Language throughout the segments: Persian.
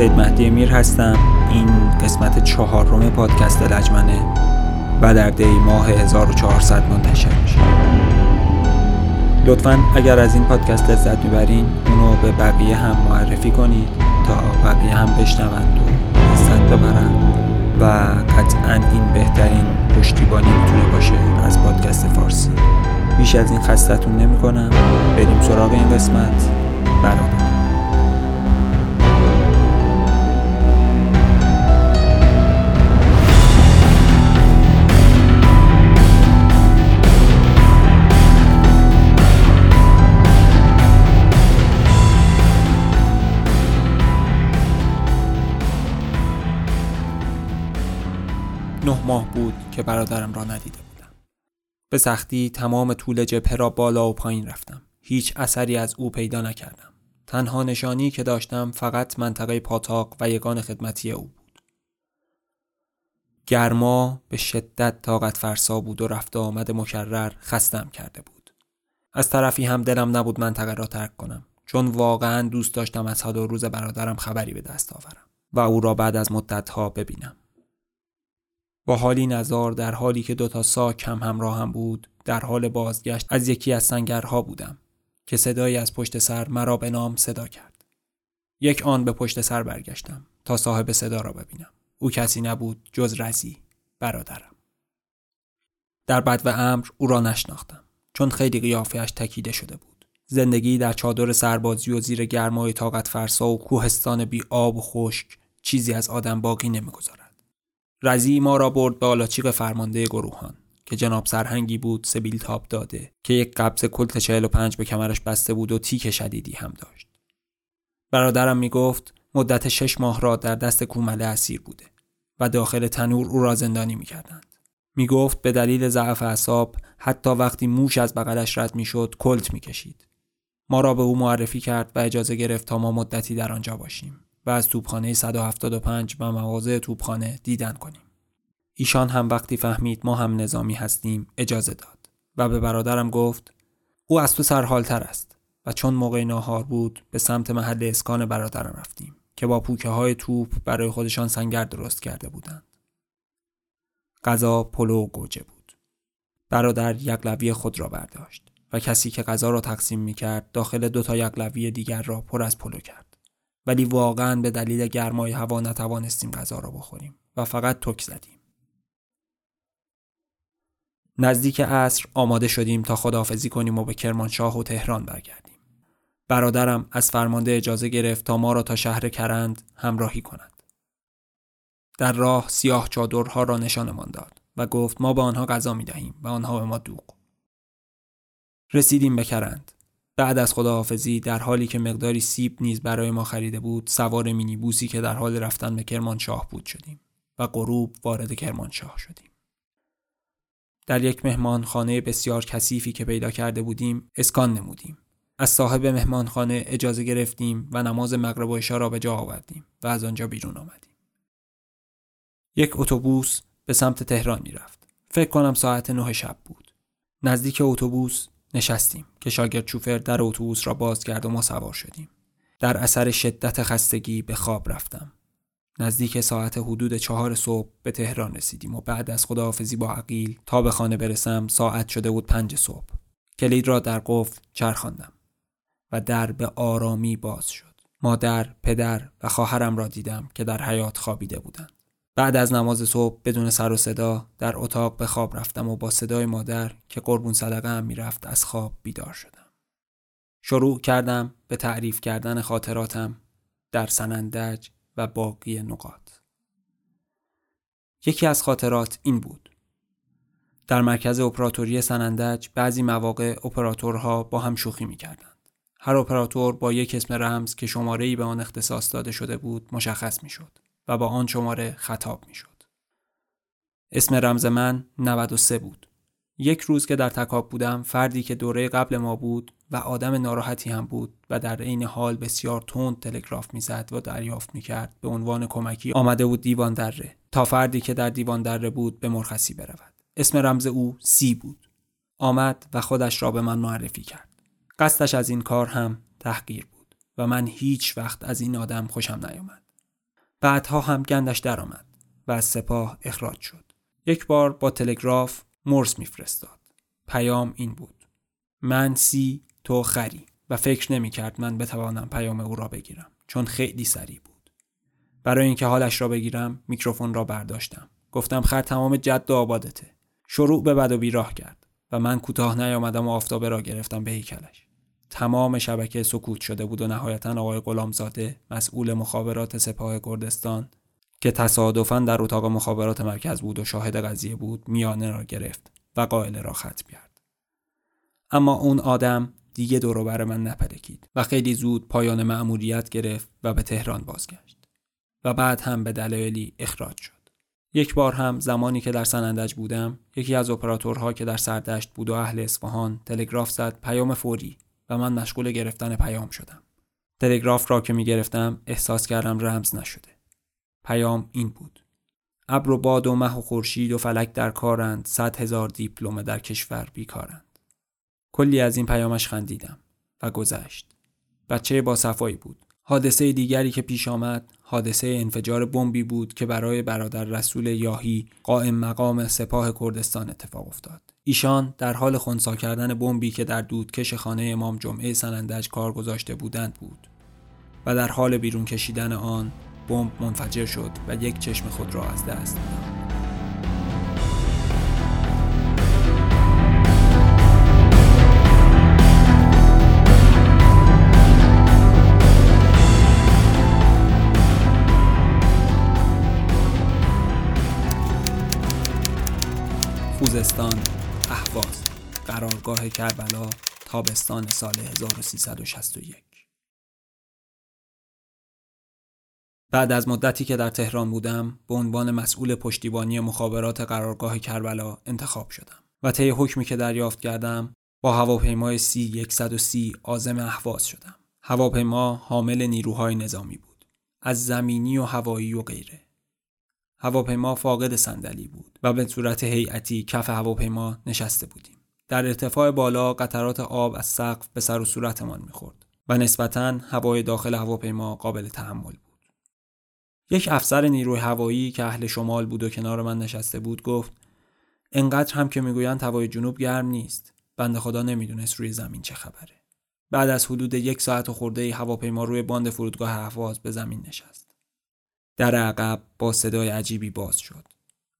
سید مهدی میر هستم. این قسمت چهارم پادکست لجمنه و در دی ماه 1400 منتشر میشه. لطفا اگر از این پادکست لذت می‌برین اونو به بقیه هم معرفی کنید تا بقیه هم بشنوند و لذت ببرن و قطعا این بهترین پشتیبانی می‌تونه باشه از پادکست فارسی. بیش از این خستتون نمی کنم بریم سراغ این قسمت. که برادرم را ندیده بودم. به سختی تمام طول جبهه را بالا و پایین رفتم. هیچ اثری از او پیدا نکردم. تنها نشانی که داشتم فقط منطقه پاتاق و یگان خدمتی او بود. گرما به شدت طاقت فرسا بود و رفت آمد مکرر خستم کرده بود. از طرفی هم دلم نبود منطقه را ترک کنم چون واقعا دوست داشتم از حال روز برادرم خبری به دست آورم و او را بعد از مدتها ببینم. با حالی نزار در حالی که دوتا ساک هم همراهم بود در حال بازگشت از یکی از سنگرها بودم که صدایی از پشت سر مرا به نام صدا کرد. یک آن به پشت سر برگشتم تا صاحب صدا را ببینم. او کسی نبود جز رزی برادرم. در بد و امر او را نشناختم چون خیلی قیافهاش تکیده شده بود. زندگی در چادر سربازی و زیر گرمای طاقت فرسا و کوهستان بی آب و خشک چیزی از آدم باقی نمی‌گذارد. رزی ما را برد به آلاچیق فرمانده گروهان که جناب سرهنگی بود سبیل تاب داده که یک قبض کلت 45 به کمرش بسته بود و تیک شدیدی هم داشت. برادرم می گفت مدت شش ماه را در دست کومله اسیر بوده و داخل تنور او را زندانی می کردند. می گفت به دلیل ضعف اعصاب حتی وقتی موش از بغلش رد می شد کلت می کشید. ما را به او معرفی کرد و اجازه گرفت تا ما مدتی در آنجا باشیم. و از توپخانه 175 و مواضع توپخانه دیدن کنیم. ایشان هم وقتی فهمید ما هم نظامی هستیم اجازه داد و به برادرم گفت او از تو سرحالتر است و چون موقع ناهار بود به سمت محل اسکان برادرم رفتیم که با پوکه های توپ برای خودشان سنگر درست کرده بودند. غذا پلو و گوجه بود. برادر یقلوی خود را برداشت و کسی که غذا را تقسیم می کرد داخل دو تا یقلوی دیگر را پر از پلو کرد. ولی واقعا به دلیل گرمای هوا نتوانستیم غذا را بخوریم و فقط تک زدیم. نزدیک عصر آماده شدیم تا خداحافظی کنیم و به کرمانشاه و تهران برگردیم. برادرم از فرمانده اجازه گرفت تا ما را تا شهر کرند همراهی کند. در راه سیاه چادرها را نشانمان داد و گفت ما به آنها غذا می دهیم و آنها به ما دوغ. رسیدیم به کرند. بعد از خداحافظی در حالی که مقداری سیب نیز برای ما خریده بود سوار مینیبوسی که در حال رفتن به کرمانشاه بود شدیم و غروب وارد کرمانشاه شدیم. در یک مهمانخانه بسیار کثیفی که پیدا کرده بودیم اسکان نمودیم. از صاحب مهمانخانه اجازه گرفتیم و نماز مغرب و عشا را به جا آوردیم و از آنجا بیرون آمدیم. یک اتوبوس به سمت تهران می‌رفت. فکر کنم ساعت نه شب بود. نزدیک اتوبوس نشستیم که شاگرد چوفر در اتوبوس را باز کرد و ما سوار شدیم. در اثر شدت خستگی به خواب رفتم. نزدیک ساعت حدود چهار صبح به تهران رسیدیم و بعد از خداحافظی با عقیل تا به خانه برسم ساعت شده بود پنج صبح. کلید را در قفل چرخاندم و در به آرامی باز شد. مادر، پدر و خواهرم را دیدم که در حیات خوابیده بودند. بعد از نماز صبح بدون سر و صدا در اتاق به خواب رفتم و با صدای مادر که قربون صدقه هم می‌رفت از خواب بیدار شدم. شروع کردم به تعریف کردن خاطراتم در سنندج و باقی نقاط. یکی از خاطرات این بود. در مرکز اپراتوری سنندج بعضی مواقع اپراتورها با هم شوخی می‌کردند. هر اپراتور با یک اسم رمز که شماره ای به آن اختصاص داده شده بود مشخص می‌شد و با آن شماره خطاب می‌شد. اسم رمز من 93 بود. یک روز که در تکاب بودم فردی که دوره قبل ما بود و آدم ناراحتی هم بود و در عین حال بسیار تند تلگراف می‌زد و دریافت می‌کرد به عنوان کمکی آمده بود دیوان دره. تا فردی که در دیوان دره بود به مرخصی برود. اسم رمز او سی بود. آمد و خودش را به من معرفی کرد. قصدش از این کار هم تحقیر بود و من هیچ وقت از این آدم خوشم نیامد. بعدها هم گندش درآمد و از سپاه اخراج شد. یک بار با تلگراف مرس میفرستاد. پیام این بود. من سی تو خری و فکر نمی کرد من بتوانم پیام او را بگیرم چون خیلی سریع بود. برای اینکه حالش را بگیرم میکروفون را برداشتم. گفتم خر تمام جد و آبادته. شروع به بد و بیراه کرد و من کوتاه نیامدم و آفتابه را گرفتم به هیکلش. تمام شبکه سکوت شده بود و نهایتا آقای غلامزاده مسئول مخابرات سپاه کردستان که تصادفا در اتاق مخابرات مرکز بود و شاهد قضیه بود میانه را گرفت و قائله را ختم کرد. اما اون آدم دیگه دورو بر من نپلکید و خیلی زود پایان مأموریت گرفت و به تهران بازگشت و بعد هم به دلایلی اخراج شد. یک بار هم زمانی که در سنندج بودم یکی از اپراتورها که در سردشت بود و اهل اصفهان تلگراف زد پیام فوری و من مشغول گرفتن پیام شدم. تلگراف را که می گرفتم احساس کردم رمز نشده. پیام این بود. ابر و باد و مه و خورشید و فلک در کارند صد هزار دیپلم در کشور بیکارند. کلی از این پیامش خندیدم و گذشت. بچه با صفایی بود. حادثه دیگری که پیش آمد حادثه انفجار بمبی بود که برای برادر رسول یاهی قائم مقام سپاه کردستان اتفاق افتاد. ایشان در حال خونسا کردن بمبی که در دودکش خانه امام جمعه سنندج کار گذاشته بودند بود و در حال بیرون کشیدن آن بمب منفجر شد و یک چشم خود را از دست داد. خوزستان قرارگاه کربلا تابستان سال 1361 بعد از مدتی که در تهران بودم به عنوان مسئول پشتیبانی مخابرات قرارگاه کربلا انتخاب شدم و طی حکمی که دریافت کردم با هواپیمای سی 130 آزم احواز شدم. هواپیما حامل نیروهای نظامی بود از زمینی و هوایی و غیره. هواپیما فاقد صندلی بود و به صورت هیئتی کف هواپیما نشسته بودیم. در ارتفاع بالا قطرات آب از سقف به سر و صورتمان می‌خورد و نسبتا هوای داخل هواپیما قابل تحمل بود. یک افسر نیروی هوایی که اهل شمال بود و کنار من نشسته بود گفت انقدر هم که می‌گویند هوای جنوب گرم نیست. بنده خدا نمی‌دونست روی زمین چه خبره. بعد از حدود یک ساعت و خورده هواپیما روی باند فرودگاه اهواز به زمین نشست. در عقب با صدای عجیبی باز شد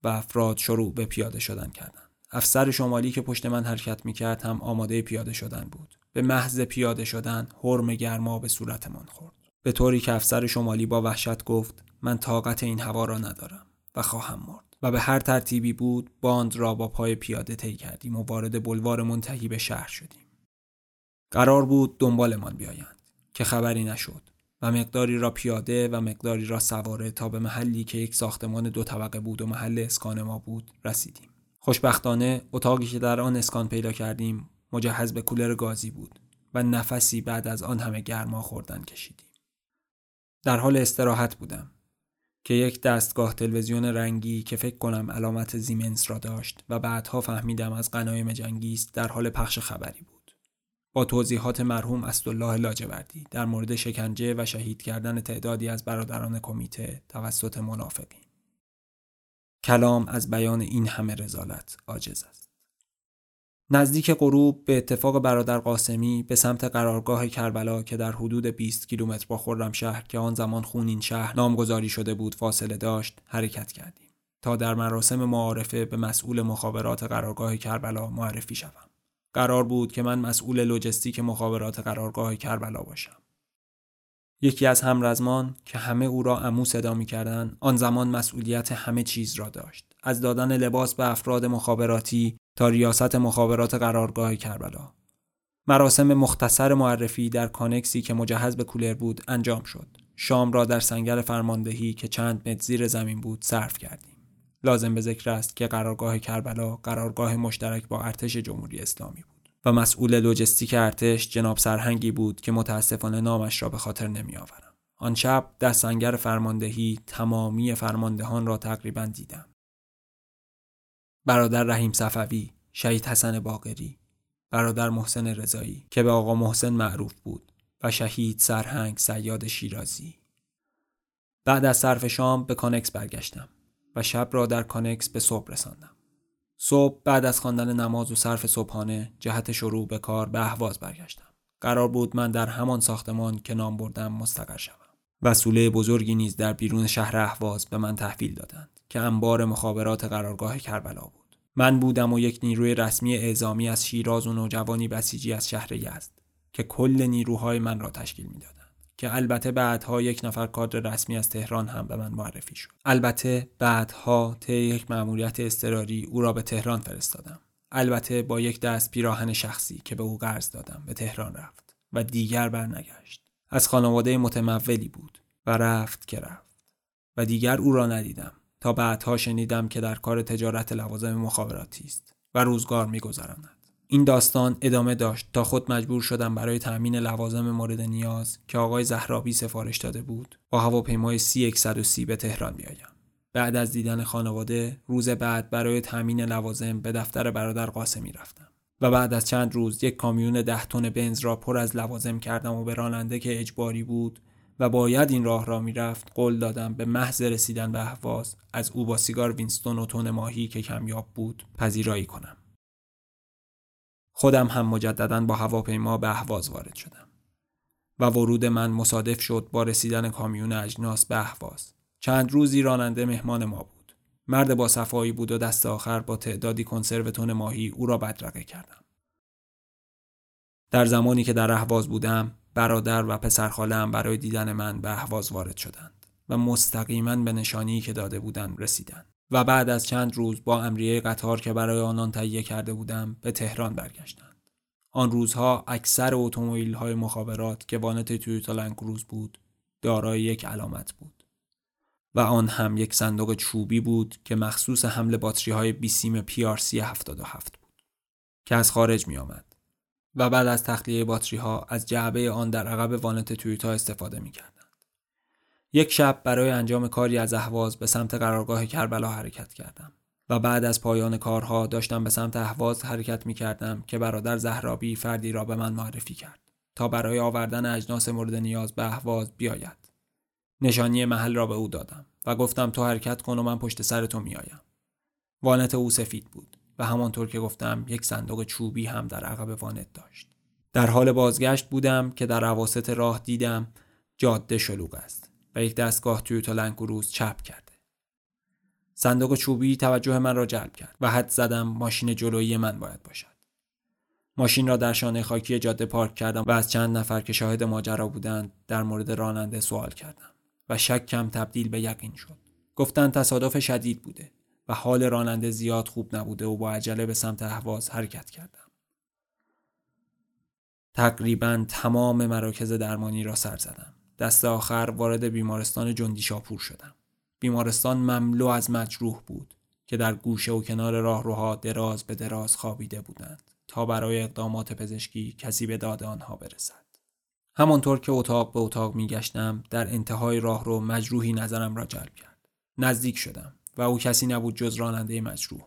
و افراد شروع به پیاده شدن کردند. افسر شمالی که پشت من حرکت می‌کرد هم آماده پیاده شدن بود. به محض پیاده شدن حرم گرما به صورتمان خورد. به طوری که افسر شمالی با وحشت گفت من طاقت این هوا را ندارم و خواهم مرد. و به هر ترتیبی بود باند را با پای پیاده طی کردیم و وارد بلوار منتهی به شهر شدیم. قرار بود دنبالمان بیایند که خبری نشد و مقداری را پیاده و مقداری را سواره تا به محلی که یک ساختمان دو طبقه بود و محل اسکان ما بود رسیدیم. خوشبختانه اتاقی که در آن اسکان پیدا کردیم مجهز به کولر گازی بود و نفسی بعد از آن همه گرما خوردن کشیدیم. در حال استراحت بودم که یک دستگاه تلویزیون رنگی که فکر کنم علامت زیمنس را داشت و بعدها فهمیدم از قنایم جنگی است در حال پخش خبری بود. با توضیحات مرحوم اسدالله لاجوردی در مورد شکنجه و شهید کردن تعدادی از برادران کمیته توسط منافقین. کلام از بیان این همه رزالت عاجز است. نزدیک غروب به اتفاق برادر قاسمی به سمت قرارگاه کربلا که در حدود 20 کیلومتر با شهر که آن زمان خونین شهر نامگذاری شده بود فاصله داشت حرکت کردیم تا در مراسم معارفه به مسئول مخابرات قرارگاه کربلا معرفی شوم. قرار بود که من مسئول لوجستیک مخابرات قرارگاه کربلا باشم. یکی از همرزمان که همه او را امو صدا می‌کردند آن زمان مسئولیت همه چیز را داشت. از دادن لباس به افراد مخابراتی تا ریاست مخابرات قرارگاه کربلا. مراسم مختصر معرفی در کانکسی که مجهز به کولر بود انجام شد. شام را در سنگر فرماندهی که چند متر زیر زمین بود صرف کردیم. لازم به ذکر است که قرارگاه کربلا قرارگاه مشترک با ارتش جمهوری اسلامی بود. و مسئول لوجستیک ارتش جناب سرهنگی بود که متاسفانه نامش را به خاطر نمی آورم. آن شب در سنگر فرماندهی تمامی فرماندهان را تقریبا دیدم. برادر رحیم صفوی، شهید حسن باقری، برادر محسن رضایی که به آقا محسن معروف بود و شهید سرهنگ صیاد شیرازی. بعد از صرف شام به کانکس برگشتم و شب را در کانکس به صبح رساندم. صبح بعد از خواندن نماز و صرف صبحانه جهت شروع به کار به اهواز برگشتم. قرار بود من در همان ساختمان که نام بردم مستقر شوم. سوله بزرگی نیز در بیرون شهر اهواز به من تحویل دادند که انبار مخابرات قرارگاه کربلا بود. من بودم و یک نیروی رسمی اعزامی از شیراز و نوجوانی بسیجی از شهر یزد که کل نیروهای من را تشکیل می‌دادند. که البته بعدها یک نفر کادر رسمی از تهران هم به من معرفی شد. البته بعدها طی یک مأموریت اضطراری او را به تهران فرستادم. البته با یک دست پیراهن شخصی که به او قرض دادم به تهران رفت و دیگر برنگشت. از خانواده متمولی بود و رفت که رفت. و دیگر او را ندیدم. تا بعدها شنیدم که در کار تجارت لوازم مخابراتی است و روزگار میگذراند. این داستان ادامه داشت تا خود مجبور شدم برای تأمین لوازم مورد نیاز که آقای زهرابی سفارش داده بود با هواپیمای سی 130 به تهران بیایم. بعد از دیدن خانواده روز بعد برای تأمین لوازم به دفتر برادر قاسمی رفتم و بعد از چند روز یک کامیون ده تن بنز را پر از لوازم کردم و به راننده که اجباری بود و باید این راه را می‌رفت قول دادم به محض رسیدن به اهواز از او با سیگار وینستون و تون ماهی که کمیاب بود پذیرایی کنم خودم هم مجددا با هواپیما به اهواز وارد شدم و ورود من مصادف شد با رسیدن کامیون اجناس به اهواز. چند روزی راننده مهمان ما بود. مرد با صفایی بود و دست آخر با تعدادی کنسرو تون ماهی او را بدرقه کردم. در زمانی که در اهواز بودم برادر و پسرخالهام برای دیدن من به اهواز وارد شدند و مستقیما به نشانی که داده بودند رسیدند. و بعد از چند روز با امریه قطار که برای آنان تهیه کرده بودم به تهران برگشتند. آن روزها اکثر اتومبیل های مخابرات که وانت تویوتا لنکروز بود دارای یک علامت بود و آن هم یک صندوق چوبی بود که مخصوص حمل باتری های بیسیم سی 77 بود که از خارج می آمد و بعد از تخلیه باتری ها از جعبه آن در عقب وانت تویوتا استفاده می کرد. یک شب برای انجام کاری از اهواز به سمت قرارگاه کربلا حرکت کردم و بعد از پایان کارها داشتم به سمت اهواز حرکت می کردم که برادر زهرابی فردی را به من معرفی کرد تا برای آوردن اجناس مورد نیاز به اهواز بیاید. نشانی محل را به او دادم و گفتم تو حرکت کن و من پشت سر تو میآیم. وانت او سفید بود و همانطور که گفتم یک صندوق چوبی هم در عقب وانت داشت. در حال بازگشت بودم که در عواست راه دیدم جاده شلوغ است. و یک دستگاه تویوتا لنکروز چپ کرده. صندوق چوبی توجه من را جلب کرد و حد زدم ماشین جلویی من باید باشد. ماشین را در شانه خاکی جاده پارک کردم و از چند نفر که شاهد ماجرا بودند در مورد راننده سوال کردم و شکم تبدیل به یقین شد. گفتند تصادف شدید بوده و حال راننده زیاد خوب نبوده و با عجله به سمت اهواز حرکت کردم. تقریبا تمام مراکز درمانی را سر زدم. دست آخر وارد بیمارستان جندی شاپور شدم. بیمارستان مملو از مجروح بود که در گوشه و کنار راهروها دراز به دراز خوابیده بودند تا برای اقدامات پزشکی کسی به داد آنها برسد. همانطور که اتاق به اتاق می گشتم در انتهای راهرو مجروحی نظرم را جلب کرد. نزدیک شدم و او کسی نبود جز راننده مجروح.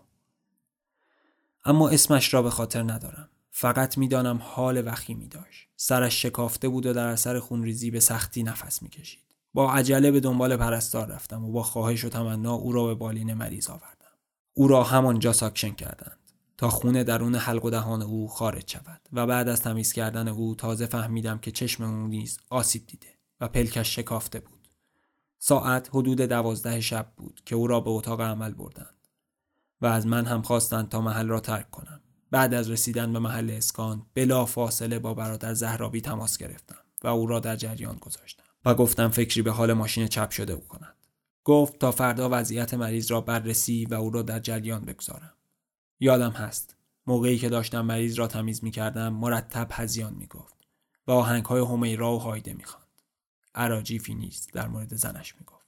اما اسمش را به خاطر ندارم. فقط می‌دانم حال وخیمی داشت. سرش شکافته بود و در اثر خونریزی به سختی نفس می‌کشید. با عجله به دنبال پرستار رفتم و با خواهش و تمنا او را به بالین مریض آوردم. او را همانجا suction کردند تا خون درون حلق و دهان او خارج شود و بعد از تمیز کردن او تازه فهمیدم که چشم او نیز آسیب دیده و پلکش شکافته بود. ساعت حدود دوازده شب بود که او را به اتاق عمل بردند و از من هم خواستند تا محل را ترک کنم بعد از رسیدن به محل اسکان بلا فاصله با برادر زهرابی تماس گرفتم و او را در جریان گذاشتم و گفتم فکری به حال ماشین چپ شده کند. گفت تا فردا وضعیت مریض را بررسی و او را در جریان بگذارم. یادم هست موقعی که داشتم مریض را تمیز می کردم مرتب هزیان می گفت و آهنگ های همیرا و هایده می خواند. عراجیفی نیست در مورد زنش می گفت.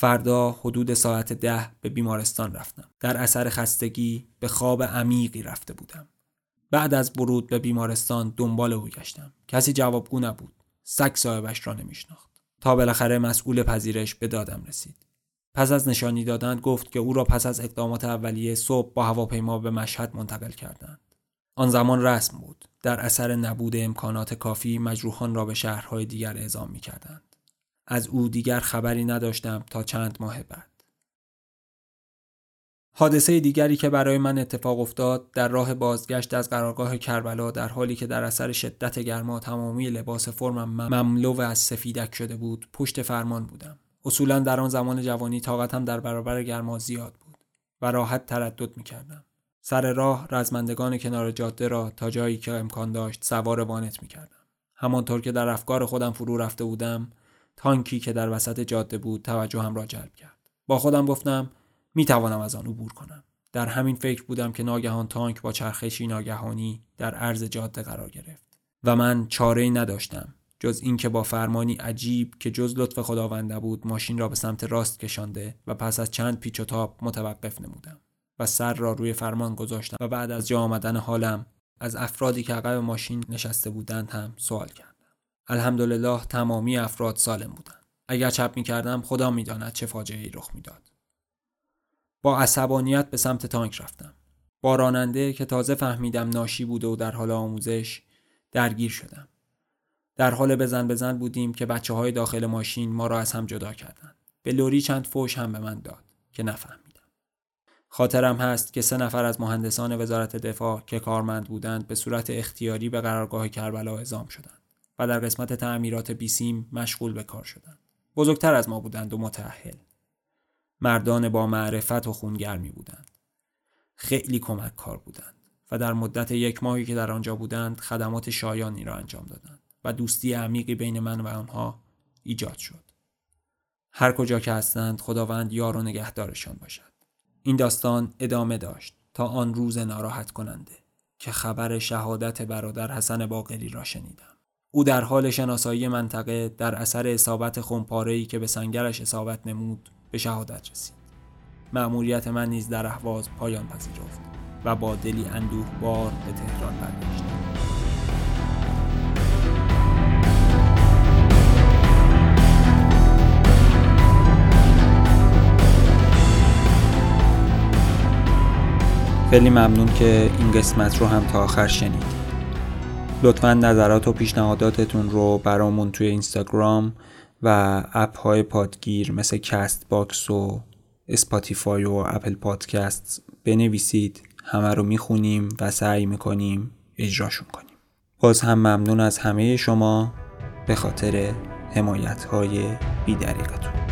فردا حدود ساعت ده به بیمارستان رفتم. در اثر خستگی به خواب عمیقی رفته بودم. بعد از ورود به بیمارستان دنبال او گشتم. کسی جوابگو نبود. سگ صاحبش را نمیشناخت. تا بالاخره مسئول پذیرش به دادم رسید. پس از نشانی دادن گفت که او را پس از اقدامات اولیه صبح با هواپیما به مشهد منتقل کردند. آن زمان رسم بود. در اثر نبود امکانات کافی مجروحان را به شهرهای دیگر اعزام می کردند. از او دیگر خبری نداشتم تا چند ماه بعد. حادثه دیگری که برای من اتفاق افتاد در راه بازگشت از قرارگاه کربلا در حالی که در اثر شدت گرما تمامی لباس فرمم مملو از سفیدک شده بود پشت فرمان بودم اصولا در آن زمان جوانی طاقتم در برابر گرما زیاد بود و راحت تردد می کردم. سر راه رزمندگان کنار جاده را تا جایی که امکان داشت سوار وانت می کردم. همانطور که در افکار خودم فرو رفته بودم تانکی که در وسط جاده بود توجهم را جلب کرد. با خودم گفتم می توانم از آن عبور کنم. در همین فکر بودم که ناگهان تانک با چرخشی ناگهانی در عرض جاده قرار گرفت و من چاره نداشتم جز اینکه با فرمانی عجیب که جز لطف خداونده بود ماشین را به سمت راست کشانده و پس از چند پیچ و تاب متوقف نمودم و سر را روی فرمان گذاشتم و بعد از جا آمدن حالم از افرادی که عقب ماشین نشسته بودند هم سوال کردم الحمدلله تمامی افراد سالم بودند. اگر چپ می کردم خدا می‌داند چه فاجعه ای رخ می‌داد. با عصبانیت به سمت تانک رفتم. با راننده که تازه فهمیدم ناشی بوده و در حال آموزش درگیر شدم. در حال بزن بزن بودیم که بچه های داخل ماشین ما را از هم جدا کردند. به لوری چند فوش هم به من داد که نفهمیدم. خاطرم هست که سه نفر از مهندسان وزارت دفاع که کارمند بودند به صورت اختیاری به قرارگاه کربلا اعزام شدند. و در قسمت تعمیرات بیسیم مشغول به کار شدند. بزرگتر از ما بودند و متأهل. مردان با معرفت و خونگرمی بودند. خیلی کمک کار بودند و در مدت یک ماهی که در آنجا بودند خدمات شایانی را انجام دادند. و دوستی عمیقی بین من و آنها ایجاد شد. هر کجا که هستند خداوند یار و نگهدارشان باشد. این داستان ادامه داشت تا آن روز ناراحت کننده که خبر شهادت برادر حسن باقری را شنیدم. او در حال شناسایی منطقه در اثر اصابت خونپاره‌ای که به سنگرش اصابت نمود به شهادت رسید. مأموریت من نیز در اهواز پایان پذیرفت و با دلی اندوه بار به تهران برگشتم. خیلی ممنون که این قسمت رو هم تا آخر شنید لطفا نظرات و پیشنهاداتتون رو برامون توی اینستاگرام و اپ های پادگیر مثل Castbox و Spotify و Apple Podcast بنویسید. همه رو می‌خونیم و سعی می‌کنیم اجراشون کنیم. باز هم ممنون از همه شما به خاطر حمایت های بی‌دریغتون